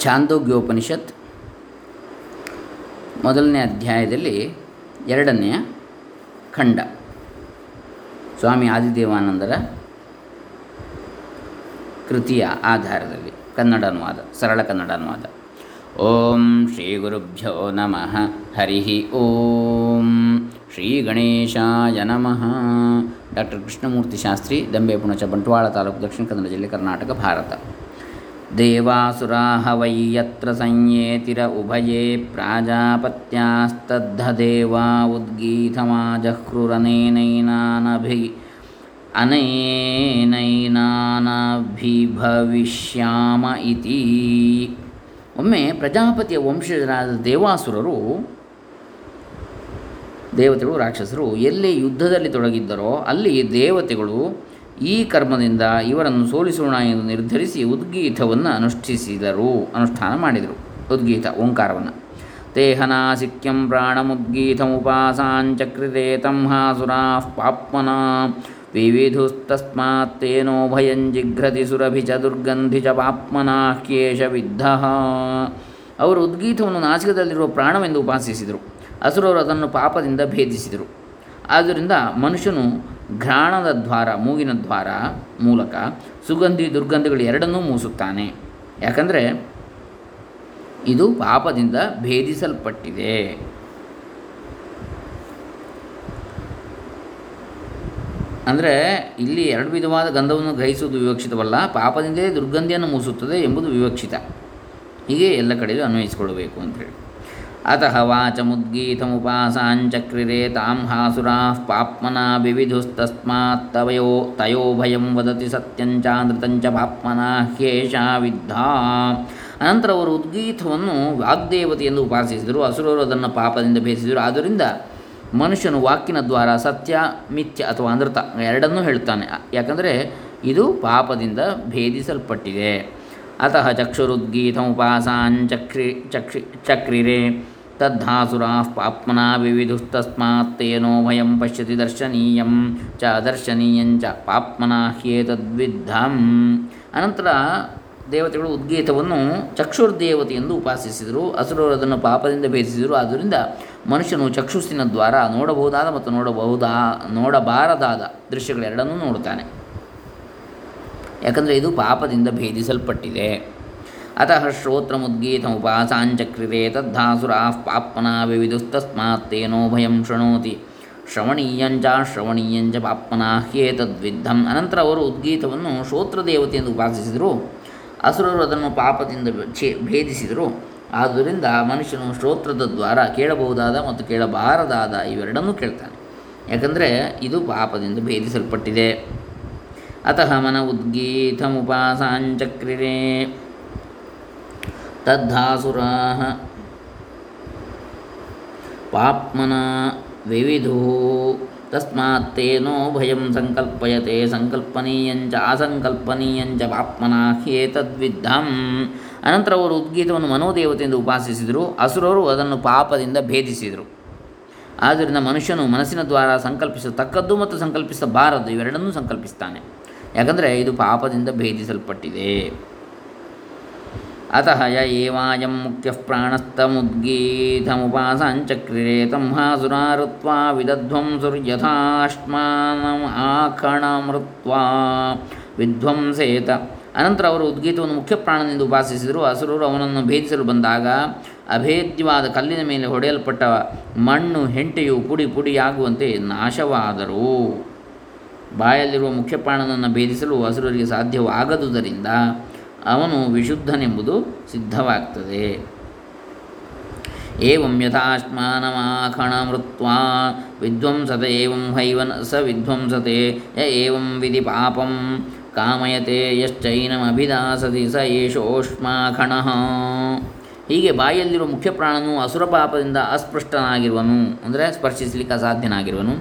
ಛಾಂದೋಗ್ಯೋಪನಿಷತ್ ಮೊದಲನೇ ಅಧ್ಯಾಯದಲ್ಲಿ ಎರಡನೆಯ ಖಂಡ. ಸ್ವಾಮಿ ಆದಿದೇವಾನಂದರ ಕೃತಿಯ ಆಧಾರದಲ್ಲಿ ಕನ್ನಡ ಅನುವಾದ ಸರಳ ಕನ್ನಡ ಅನುವಾದ ಓಂ ಶ್ರೀ ಗುರುಭ್ಯೋ ನಮಃ ಹರಿ ಓಂ ಶ್ರೀ ಗಣೇಶಾಯ ನಮಃ. ಡಾಕ್ಟರ್ ಕೃಷ್ಣಮೂರ್ತಿ ಶಾಸ್ತ್ರಿ, ದಂಬೆ ಪುಣಚ ಬಂಟ್ವಾಳ ತಾಲೂಕು ದಕ್ಷಿಣ ಕನ್ನಡ ಜಿಲ್ಲೆ ಕರ್ನಾಟಕ, ಭಾರತ. ದೇವಾಸುರಾಹ ವೈ ಯತ್ರ ಸಂಯೇತಿರ ಉಭಯೇ ಪ್ರಾಜಾಪತ್ಯಾಸ್ತದ್ಧದೇವಾ ಉದ್ಗೀತಮಾಜಹ್ರುರನೇನೈನಾನಭಿ ಅನೇನೈನಾನಭಿಭವಿಷ್ಯಾಮ ಇತಿ. ಒಮ್ಮೆ ಪ್ರಜಾಪತಿಯ ವಂಶಜರಾದ ದೇವಾಸುರರು, ದೇವತೆಗಳು, ರಾಕ್ಷಸರು ಎಲ್ಲಿ ಯುದ್ಧದಲ್ಲಿ ತೊಡಗಿದ್ದರೋ ಅಲ್ಲಿ ದೇವತೆಗಳು ಈ ಕರ್ಮದಿಂದ ಇವರನ್ನು ಸೋಲಿಸೋಣ ಎಂದು ನಿರ್ಧರಿಸಿ ಉದ್ಗೀತವನ್ನು ಅನುಷ್ಠಿಸಿದರು, ಅನುಷ್ಠಾನ ಮಾಡಿದರು, ಉದ್ಗೀತ ಓಂಕಾರವನ್ನು. ದೇಹನಾಸಿಕ್ಯಂ ಪ್ರಾಣಮುದ್ಗೀತಮುಪಾಸಾಂಚಕ್ರಿತೆ ತಂಹಾಸುರಾ ಪಾಪ್ಮನ. ವಿವಿಧುಸ್ತಸ್ಮಾತ್ತೇನೋ ಭಯಂ ಜಿಘ್ರತಿ ಸುರಭಿ ಚ ದುರ್ಗಂಧಿ ಚ ಪಾಪ್ಮನ ಕೇಶ ವಿದ್ಧ ಅವರು ಉದ್ಗೀತವನ್ನು ನಾಸಿಕದಲ್ಲಿರುವ ಪ್ರಾಣವೆಂದು ಉಪಾಸಿಸಿದರು, ಅಸುರರು ಅದನ್ನು ಪಾಪದಿಂದ ಭೇದಿಸಿದರು. ಆದ್ದರಿಂದ ಮನುಷ್ಯನು ಘ್ರಾಣದ ದ್ವಾರ, ಮೂಗಿನ ದ್ವಾರ ಮೂಲಕ ಸುಗಂಧಿ ದುರ್ಗಂಧಿಗಳು ಎರಡನ್ನೂ ಮೂಸುತ್ತಾನೆ. ಯಾಕಂದರೆ ಇದು ಪಾಪದಿಂದ ಭೇದಿಸಲ್ಪಟ್ಟಿದೆ. ಅಂದರೆ ಇಲ್ಲಿ ಎರಡು ವಿಧವಾದ ಗಂಧವನ್ನು ಗ್ರಹಿಸುವುದು ವಿವಕ್ಷಿತವಲ್ಲ, ಪಾಪದಿಂದಲೇ ದುರ್ಗಂಧಿಯನ್ನು ಮೂಸುತ್ತದೆ ಎಂಬುದು ವಿವಕ್ಷಿತ. ಹೀಗೆ ಎಲ್ಲ ಕಡೆಯೂ ಅನ್ವಯಿಸಿಕೊಳ್ಳಬೇಕು ಅಂತೇಳಿ ಅತಃ ವಾಚಮುದ್ಗೀತಮುಪಾಸಾಂಚಕ್ರಿರೆ ತಾಂ ಹಾಸುರಾಃ ಪಾಪ್ಮನಾ ತಯೋ ಭಯಂ ವದತಿ ಸತ್ಯಂಚಾನೃತಂಚ ಪಾಪ್ಮನಾ ಹ್ಯೇಷಾ ವಿದ್ಧಾ ಅನಂತರ ಅವರು ಉದ್ಗೀತವನ್ನು ವಾಗ್ದೇವತೆ ಎಂದು ಉಪಾಸಿಸಿದರು. ಅಸುರರು ಅದನ್ನು ಪಾಪದಿಂದ ಭೇದಿಸಿದರು. ಆದ್ದರಿಂದ ಮನುಷ್ಯನು ವಾಕಿನ ದ್ವಾರ ಸತ್ಯ, ಮಿಥ್ಯ ಅಥವಾ ಅಂದ್ರತ ಎರಡನ್ನೂ ಹೇಳ್ತಾನೆ ಯಾಕಂದರೆ ಇದು ಪಾಪದಿಂದ ಭೇದಿಸಲ್ಪಟ್ಟಿದೆ. ಅತಃ ಚಕ್ಷುರುದ್ಗೀತಮುಪಾಸಾಂಚಕ್ರಿ ಚಕ್ಷಿ ಚಕ್ರಿರೆ ತದ್ಧಾಸುರಾಃ ಪಾಪ್ಮನಾ ವಿವಿಧುಸ್ತಸ್ಮಾತ್ತೇನೋ ಭಯಂ ಪಶ್ಯತಿ ದರ್ಶನೀಯಂ ಚ ದರ್ಶನೀಯಂಚ ಪಾಪ್ಮನಾ ಹ್ಯೇತದ್ವಿದ್ಧಂ ಅನಂತರ ದೇವತೆಗಳು ಉದ್ಗೀತವನ್ನು ಚಕ್ಷುರ್ದೇವತೆ ಎಂದು ಉಪಾಸಿಸಿದರು ಅಸುರರು ಅದನ್ನು ಪಾಪದಿಂದ ಭೇದಿಸಿದರು. ಆದ್ದರಿಂದ ಮನುಷ್ಯನು ಚಕ್ಷುಸ್ಸಿನ ದ್ವಾರ ನೋಡಬಹುದಾದ ಮತ್ತು ನೋಡಬಹುದಾ, ನೋಡಬಾರದಾದ ದೃಶ್ಯಗಳೆರಡನ್ನೂ ನೋಡುತ್ತಾನೆ. ಯಾಕಂದರೆ ಇದು ಪಾಪದಿಂದ ಭೇದಿಸಲ್ಪಟ್ಟಿದೆ. ಅತಃ ಶ್ರೋತ್ರಮುದ್ಗೀತಮುಪಾಸಾಂಚಕ್ರಿರೆ ತದ್ಧಾಸುರಾ ಪಾಪ್ಮನಾ ವಿವಿಧುಸ್ತಸ್ಮಾತ್ತೇನೋ ಭಯಂ ಶೃಣೋತಿ. ಶ್ರವಣೀಯಂಚ ಶ್ರವಣೀಯಂಚ ಪಾಪ್ಮನಾ ಹ್ಯೇತದ್ವಿದ್ಧಂ ಅನಂತರ ಅವರು ಉದ್ಗೀತವನ್ನು ಶ್ರೋತ್ರದೇವತೆ ಎಂದು ಉಪಾಸಿಸಿದರು. ಅಸುರರು ಅದನ್ನು ಪಾಪದಿಂದ ಭೇದಿಸಿದರು. ಆದ್ದರಿಂದ ಮನುಷ್ಯನು ಶ್ರೋತ್ರದ ದ್ವಾರ ಕೇಳಬಹುದಾದ ಮತ್ತು ಕೇಳಬಾರದಾದ ಇವೆರಡನ್ನೂ ಕೇಳ್ತಾನೆ. ಯಾಕಂದರೆ ಇದು ಪಾಪದಿಂದ ಭೇದಿಸಲ್ಪಟ್ಟಿದೆ. ಅತಃ ಮನ ಉದ್ಗೀತಮುಪಾಸಾಂಚಕ್ರಿರೆ ತದ್ಧಾಸುರಾ ಪಾಪ್ಮನ ವಿವಿಧು ತಸ್ಮಾತ್ತೇನೋ ಭಯಂ ಸಂಕಲ್ಪಯತೆ ಸಂಕಲ್ಪನೀಯಂಚ ಅಸಂಕಲ್ಪನೀಯಂಚ ಪಾಪ್ಮನ ಹ್ಯೇತದ್ವಿದ್ಧಂ ಅನಂತರ ಅವರು ಉದ್ಗೀತವನ್ನು ಮನೋದೇವತೆಯಿಂದ ಉಪಾಸಿಸಿದರು, ಅಸುರರು ಅದನ್ನು ಪಾಪದಿಂದ ಭೇದಿಸಿದರು. ಆದ್ದರಿಂದ ಮನುಷ್ಯನು ಮನಸ್ಸಿನ ದ್ವಾರ ಸಂಕಲ್ಪಿಸತಕ್ಕದ್ದು ಮತ್ತು ಸಂಕಲ್ಪಿಸಬಾರದು, ಇವೆರಡನ್ನೂ ಸಂಕಲ್ಪಿಸ್ತಾನೆ. ಯಾಕಂದರೆ ಇದು ಪಾಪದಿಂದ ಭೇದಿಸಲ್ಪಟ್ಟಿದೆ. ಅತಃ ಯ ಏವಾಯಂ ಮುಖ್ಯ ಪ್ರಾಣಸ್ಥಮುದ್ಗೀತಮುಪಾಸಾಂಚಕ್ರಿರೆ ತಂಹಾಸುರಾರುತ್ವಾ ಆಕಣಮೃತ್ವಾ ವಿಧ್ವಂಸೇತ. ಅನಂತರ ಅವರು ಉದ್ಗೀತವನ್ನು ಮುಖ್ಯ ಪ್ರಾಣನೆಂದು ಉಪಾಸಿಸಿದರು. ಅಸುರರು ಅವನನ್ನು ಭೇದಿಸಲು ಬಂದಾಗ ಅಭೇದ್ಯವಾದ ಕಲ್ಲಿನ ಮೇಲೆ ಹೊಡೆಯಲ್ಪಟ್ಟ ಮಣ್ಣು, ಹೆಂಟೆಯು ಪುಡಿ ಪುಡಿಯಾಗುವಂತೆ ನಾಶವಾದರು. ಬಾಯಲ್ಲಿರುವ ಮುಖ್ಯ ಪ್ರಾಣನನ್ನು ಭೇದಿಸಲು ಅಸುರರಿಗೆ ಸಾಧ್ಯವಾಗದುದರಿಂದ ಅವನು ವಿಶುದ್ಧನೆಂಬುದು ಸಿದ್ಧವಾಗ್ತದೆ. ಏವಂ ಯಥಾಶ್ಮಾನಮಾಖಣಮೃತ್ವಾ ವಿಧ್ವಂಸತೆ ಏವಂ ಹೈವನ ಸ ವಿಧ್ವಂಸತೆ ಯ ಏವಂ ವಿಧಿ ಪಾಪಂ ಕಾಮಯತೆ ಯಶ್ಚೈನಮಭಿದಾಸತಿ ಸ ಏಷೋಷ್ಮಾಖಣ. ಹೀಗೆ ಬಾಯಲ್ಲಿರುವ ಮುಖ್ಯ ಪ್ರಾಣನು ಅಸುರ ಪಾಪದಿಂದ ಅಸ್ಪೃಷ್ಟನಾಗಿರುವನು, ಅಂದರೆ ಸ್ಪರ್ಶಿಸಲಿಕ್ಕೆ ಅಸಾಧ್ಯನಾಗಿರುವನು.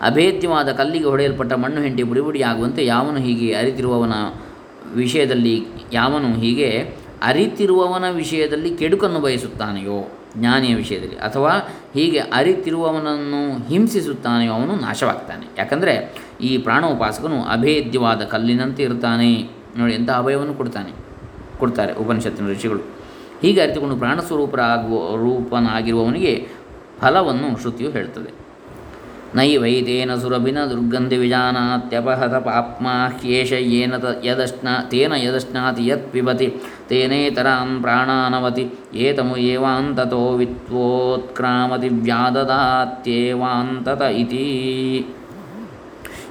ಅಭೇದ್ಯವಾದ ಕಲ್ಲಿಗೆ ಹೊಡೆಯಲ್ಪಟ್ಟ ಮಣ್ಣು ಹೆಂಡಿ ಬುಡಿಬುಡಿಯಾಗುವಂತೆ ಯಾವನು ಹೀಗೆ ಅರಿತಿರುವವನ ವಿಷಯದಲ್ಲಿ, ಯಾವನು ಹೀಗೆ ಅರಿತಿರುವವನ ವಿಷಯದಲ್ಲಿ ಕೆಡುಕನ್ನು ಬಯಸುತ್ತಾನೆಯೋ, ಜ್ಞಾನಿಯ ವಿಷಯದಲ್ಲಿ. ಅಥವಾ ಹೀಗೆ ಅರಿತಿರುವವನನ್ನು ಹಿಂಸಿಸುತ್ತಾನೆಯೋ ಅವನು ನಾಶವಾಗ್ತಾನೆ. ಯಾಕಂದರೆ ಈ ಪ್ರಾಣೋಪಾಸಕನು ಅಭೇದ್ಯವಾದ ಕಲ್ಲಿನಂತೆ ಇರ್ತಾನೆ ನೋಡಿ, ಎಂಥ ಅಭಯವನ್ನು ಕೊಡ್ತಾನೆ, ಕೊಡ್ತಾರೆ ಉಪನಿಷತ್ತಿನ ಋಷಿಗಳು. ಹೀಗೆ ಅರಿತುಕೊಂಡು ಪ್ರಾಣಸ್ವರೂಪರಾಗುವ, ರೂಪನಾಗಿರುವವನಿಗೆ ಫಲವನ್ನು ಶ್ರುತಿಯು ಹೇಳ್ತದೆ. ನೈವೈತೇನ ಸುರಭಿನ ದುರ್ಗಂಧಿ ವಿಜಾನಾತ್ಯಪಹತ ಪಾಪ್ಮಾ ಹ್ಯೇಷ ಯೇನ ತ ಯದಶ್ನಾ ತೇನ ಯದಶ್ನಾತಿ ಯತ್ ಪಿಬತಿ ತೇನೇತರಾನ್ ಪ್ರಾಣಾನವತಿ ಏತಮು ಏವಾಂತತೋ ವಿತ್ವೋತ್ಕ್ರಾಮತಿ ವ್ಯಾದದಾತ್ಯೇವಾಂತತ ಇತಿ.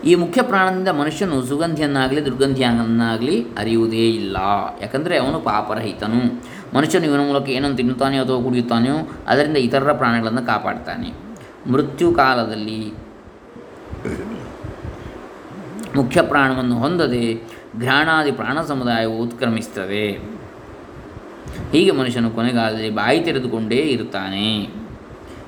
ಈ ಮುಖ್ಯ ಪ್ರಾಣದಿಂದ ಮನುಷ್ಯನು ಸುಗಂಧಿಯನ್ನಾಗಲಿ ದುರ್ಗಂಧಿಯನ್ನಾಗಲಿ ಅರಿಯುವುದೇ ಇಲ್ಲ. ಯಾಕಂದರೆ ಅವನು ಪಾಪರಹಿತನು. ಮನುಷ್ಯನು ಇವನ ಮೂಲಕ ಏನನ್ನು ತಿನ್ನುತ್ತಾನೆಯೋ ಅಥವಾ ಕುಡಿಯುತ್ತಾನೆಯೋ ಅದರಿಂದ ಇತರರ ಪ್ರಾಣಗಳನ್ನು ಕಾಪಾಡ್ತಾನೆ. ಮೃತ್ಯು ಕಾಲದಲ್ಲಿ ಮುಖ್ಯ ಪ್ರಾಣವನ್ನು ಹೊಂದದೆ ಘ್ರಾಣಾದಿ ಪ್ರಾಣ ಸಮುದಾಯವು ಉತ್ಕ್ರಮಿಸುತ್ತದೆ. ಹೀಗೆ ಮನುಷ್ಯನು ಕೊನೆಗಾಲದಲ್ಲಿ ಬಾಯಿ ತೆರೆದುಕೊಂಡೇ ಇರುತ್ತಾನೆ.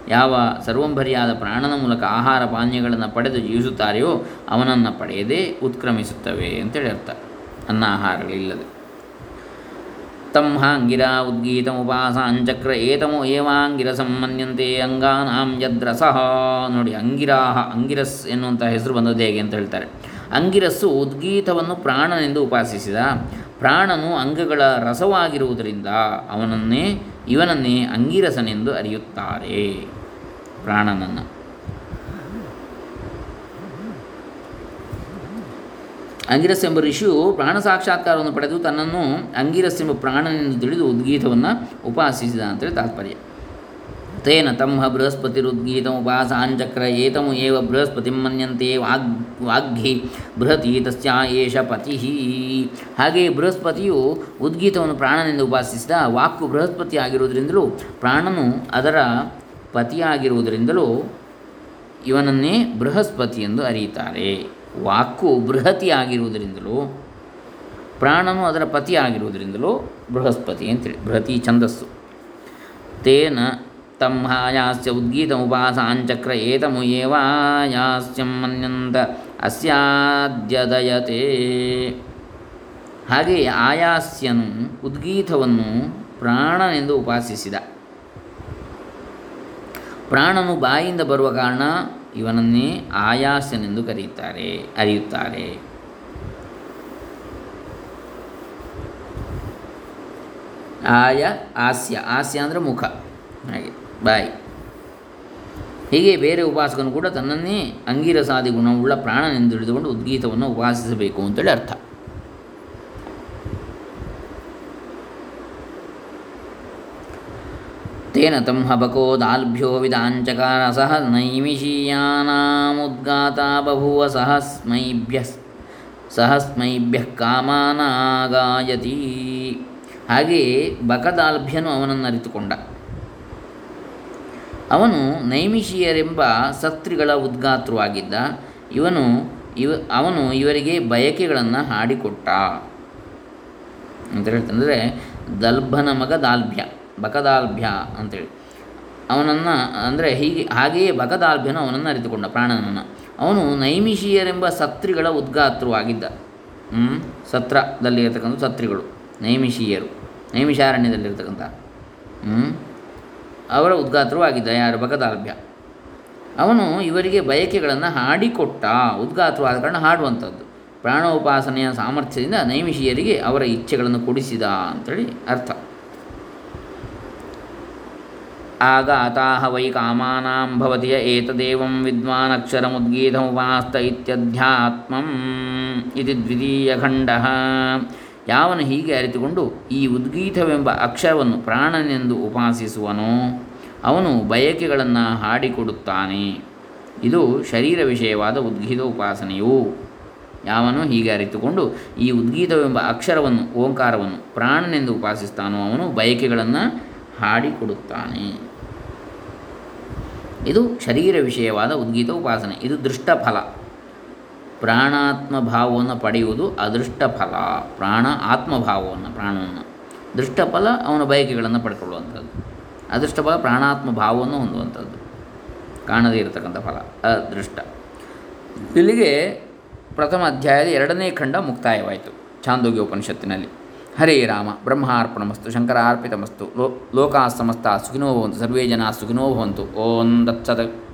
ಯಾವ ಸರ್ವಂಭರಿಯಾದ ಪ್ರಾಣನ ಮೂಲಕ ಆಹಾರ ಪಾನೀಯಗಳನ್ನು ಪಡೆದು ಜೀವಿಸುತ್ತಾರೆಯೋ ಅವನನ್ನು ಪಡೆಯದೇ ಉತ್ಕ್ರಮಿಸುತ್ತವೆ ಅಂತೇಳಿ ಅರ್ಥ. ಅನ್ನ ಆಹಾರಗಳಿಲ್ಲದೆ. ತಂ ಹಾಂಗಿರ ಉದ್ಗೀತಮುಪಾಸಾಂಚಕ್ರ ಏತಮು ಏವಾಂಗಿರ ಸಂಮನ್ಯಂತೆ ಅಂಗಾನಾಂ ಯದ್ರಸಃ. ನೋಡಿ, ಅಂಗಿರಾಹ, ಅಂಗಿರಸ್ ಎನ್ನುವಂಥ ಹೆಸರು ಬಂದದ್ದು ಹೇಗೆ ಅಂತ ಹೇಳ್ತಾರೆ. ಅಂಗಿರಸ್ಸು ಉದ್ಗೀತವನ್ನು ಪ್ರಾಣನೆಂದು ಉಪಾಸಿಸಿದ. ಪ್ರಾಣನು ಅಂಗಗಳ ರಸವಾಗಿರುವುದರಿಂದ ಅವನನ್ನೇ, ಇವನನ್ನೇ ಅಂಗಿರಸನೆಂದು ಅರಿಯುತ್ತಾರೆ. ಪ್ರಾಣನನ್ನು. ಅಂಗಿರಸ್ ಎಂಬ ಋಷಿಯು ಪ್ರಾಣ ಸಾಕ್ಷಾತ್ಕಾರವನ್ನು ಪಡೆದು ತನ್ನನ್ನು ಅಂಗಿರಸ್ ಎಂಬ ಪ್ರಾಣನೆಂದು ತಿಳಿದು ಉದ್ಗೀತವನ್ನು ಉಪಾಸಿಸಿದ ಅಂತೇಳಿ ತಾತ್ಪರ್ಯ. ತೇನ ತಮ್ಮ ಬೃಹಸ್ಪತಿರುದ್ಗೀತಮುಪಾಸಾಂಚಕ್ರ ಏತಮು ಏವ ಬೃಹಸ್ಪತಿ ಮನ್ಯಂತೆ ವಾಗ್, ವಾಗ್ಹಿ ಬೃಹತಿ ತಸ್ಯ ಏಷ ಪತಿ. ಹಾಗೆಯೇ ಬೃಹಸ್ಪತಿಯು ಉದ್ಗೀತವನ್ನು ಪ್ರಾಣನೆಂದು ಉಪಾಸಿಸಿದ ವಾಕು ಬೃಹಸ್ಪತಿ ಆಗಿರುವುದರಿಂದಲೂ ಪ್ರಾಣನು ಅದರ ಪತಿಯಾಗಿರುವುದರಿಂದಲೂ ಇವನನ್ನೇ ಬೃಹಸ್ಪತಿ ಎಂದು ಅರಿಯುತ್ತಾರೆ. ವಾಕ್ಕು ಬೃಹತಿಯಾಗಿರುವುದರಿಂದಲೂ ಪ್ರಾಣನು ಅದರ ಪತಿ ಆಗಿರುವುದರಿಂದಲೂ ಬೃಹಸ್ಪತಿ ಅಂತೇಳಿ, ಬೃಹತಿ ಛಂದಸ್ಸು. ತೇನ ತಮ್ಹಾಯಾಸ್ಯ ಏತಮು ಏವಾಯಾಸ್ಯಂ ಮನ್ಯಂತ ಅಸ್ಯಾದ್ಯದಯತೆ. ಹಾಗೆಯೇ ಆಯಾಸ್ಯನು ಉದ್ಗೀತವನ್ನು ಪ್ರಾಣನೆಂದು ಉಪಾಸಿಸಿದ. ಪ್ರಾಣನು ಬಾಯಿಂದ ಬರುವ ಕಾರಣ ಇವನನ್ನೇ ಆಯಾಸನೆಂದು ಕರೆಯುತ್ತಾರೆ, ಅರಿಯುತ್ತಾರೆ. ಆಯ ಹಾಸ್ಯ ಹಾಸ್ಯ ಅಂದರೆ ಮುಖ. ಹಾಗೆ, ಬಾಯಿ. ಹೀಗೆ ಬೇರೆ ಉಪಾಸಕನು ಕೂಡ ತನ್ನನ್ನೇ ಅಂಗಿರಸಾದಿ ಗುಣವುಳ್ಳ ಪ್ರಾಣನೆಂದು ಹಿಡಿದುಕೊಂಡು ಉದ್ಗೀತವನ್ನು ಉಪಾಸಿಸಬೇಕು ಅಂತೇಳಿ ಅರ್ಥ. ತೇನ ತಂ ಹಬಕೋದಾಲ್ಭ್ಯೋ ವಿದಾಂಚಕಾರ ಸಹ ನೈಮಿಷೀಯಾನಾಮುದ್ಗಾತ ಬಭೂವ ಸಹಸ್ಮೈಭ್ಯ ಸಹಸ್ಮೈಭ್ಯ ಕಾಮಾನಾಗಾಯತಿ ಹಾಗೆಯೇ ಬಕದಾಲ್ಭ್ಯನು ಅವನನ್ನು ಅರಿತುಕೊಂಡ. ಅವನು ನೈಮಿಷೀಯರೆಂಬ ಸತ್ರಿಗಳ ಉದ್ಗಾತೃವಾಗಿದ್ದ. ಇವನು ಇವ, ಅವನು ಇವರಿಗೆ ಬಯಕೆಗಳನ್ನು ಹಾಡಿಕೊಟ್ಟ. ಅಂತ ಹೇಳ್ತಂದರೆ, ದಲ್ಭನ ಮಗ ದಾಲ್ಭ್ಯ. ಬಕದಾಲ್ಭ್ಯ ಅಂತೇಳಿ. ಅವನನ್ನು ಅಂದರೆ ಹೀಗೆ, ಹಾಗೆಯೇ ಬಕದಾಲ್ಭ್ಯನು ಅವನನ್ನು ಅರಿತುಕೊಂಡ ಪ್ರಾಣನನ್ನು. ಅವನು ನೈಮಿಷೀಯರೆಂಬ ಸತ್ರಿಗಳ ಉದ್ಗಾತೃವಾಗಿದ್ದ ಸತ್ರದಲ್ಲಿ ಇರತಕ್ಕಂಥ ಸತ್ರಿಗಳು, ನೈಮಿಷೀಯರು, ನೈಮಿಷಾರಣ್ಯದಲ್ಲಿರ್ತಕ್ಕಂಥ. ಅವರ ಉದ್ಗಾತೃವಾಗಿದ್ದ ಯಾರು? ಬಕದಾಲ್ಭ್ಯ ಅವನು ಇವರಿಗೆ ಬಯಕೆಗಳನ್ನು ಹಾಡಿಕೊಟ್ಟ ಆದ ಕಾರಣ ಹಾಡುವಂಥದ್ದು. ಪ್ರಾಣೋಪಾಸನೆಯ ಸಾಮರ್ಥ್ಯದಿಂದ ನೈಮಿಷಿಯರಿಗೆ ಅವರ ಇಚ್ಛೆಗಳನ್ನು ಕೊಡಿಸಿದ ಅಂತೇಳಿ ಅರ್ಥ. ಆಗಾತಾಹ ವೈ ಕಾಮಾನಾಂ ಭವತಿ ಯ ಏತದೇವಂ ವಿದ್ವಾನ್ ಅಕ್ಷರಮುದ್ಗೀತಮುಪಾಸ್ತ ಇತ್ಯಧ್ಯಾತ್ಮಂ ಇದು ದ್ವಿತೀಯ ಖಂಡ ಯಾವನು ಹೀಗೆ ಅರಿತುಕೊಂಡು ಈ ಉದ್ಗೀತವೆಂಬ ಅಕ್ಷರವನ್ನು ಪ್ರಾಣನೆಂದು ಉಪಾಸಿಸುವನೋ, ಅವನು ಬಯಕೆಗಳನ್ನು ಹಾಡಿಕೊಡುತ್ತಾನೆ. ಇದು ಶರೀರ ವಿಷಯವಾದ ಉದ್ಗೀತ ಉಪಾಸನೆಯು. ಯಾವನು ಹೀಗೆ ಅರಿತುಕೊಂಡು ಈ ಉದ್ಗೀತವೆಂಬ ಅಕ್ಷರವನ್ನು, ಓಂಕಾರವನ್ನು ಪ್ರಾಣನೆಂದು ಉಪಾಸಿಸ್ತಾನೋ ಅವನು ಬಯಕೆಗಳನ್ನು ಹಾಡಿಕೊಡುತ್ತಾನೆ. ಇದು ಶರೀರ ವಿಷಯವಾದ ಉದ್ಗೀತ ಉಪಾಸನೆ ಇದು ದೃಷ್ಟಫಲ. ಪ್ರಾಣಾತ್ಮ ಭಾವವನ್ನು ಪಡೆಯುವುದು ಅದೃಷ್ಟ ಫಲ ಪ್ರಾಣ ಆತ್ಮಭಾವವನ್ನು, ಪ್ರಾಣವನ್ನು. ದೃಷ್ಟಫಲ ಅವನ ಬಯಕೆಗಳನ್ನು ಪಡ್ಕೊಳ್ಳುವಂಥದ್ದು. ಅದೃಷ್ಟಫಲ ಪ್ರಾಣಾತ್ಮ ಭಾವವನ್ನು ಹೊಂದುವಂಥದ್ದು. ಕಾಣದೇ ಇರತಕ್ಕಂಥ ಫಲ, ಅದೃಷ್ಟ. ಇಲ್ಲಿಗೆ ಪ್ರಥಮ ಅಧ್ಯಾಯದ ಎರಡನೇ ಖಂಡ ಮುಕ್ತಾಯವಾಯಿತು. ಚಾಂದೋಗ್ಯ ಉಪನಿಷತ್ತಿನಲ್ಲಿ ಹರೇ ರಾಮ. ಬ್ರಹ್ಮಾರ್ಪಣಮಸ್ತು. ಶಂಕರಾರ್ಪಿತಮಸ್ತು. ಲೋ ಲೋಕಾ ಸಮಸ್ತ ಸುಖಿನೋ ಭವಂತು. ಸರ್ವೇ ಜನ ಸುಖಿನೋ ಭವಂತು. ಓಂ ದತ್ಸತ್.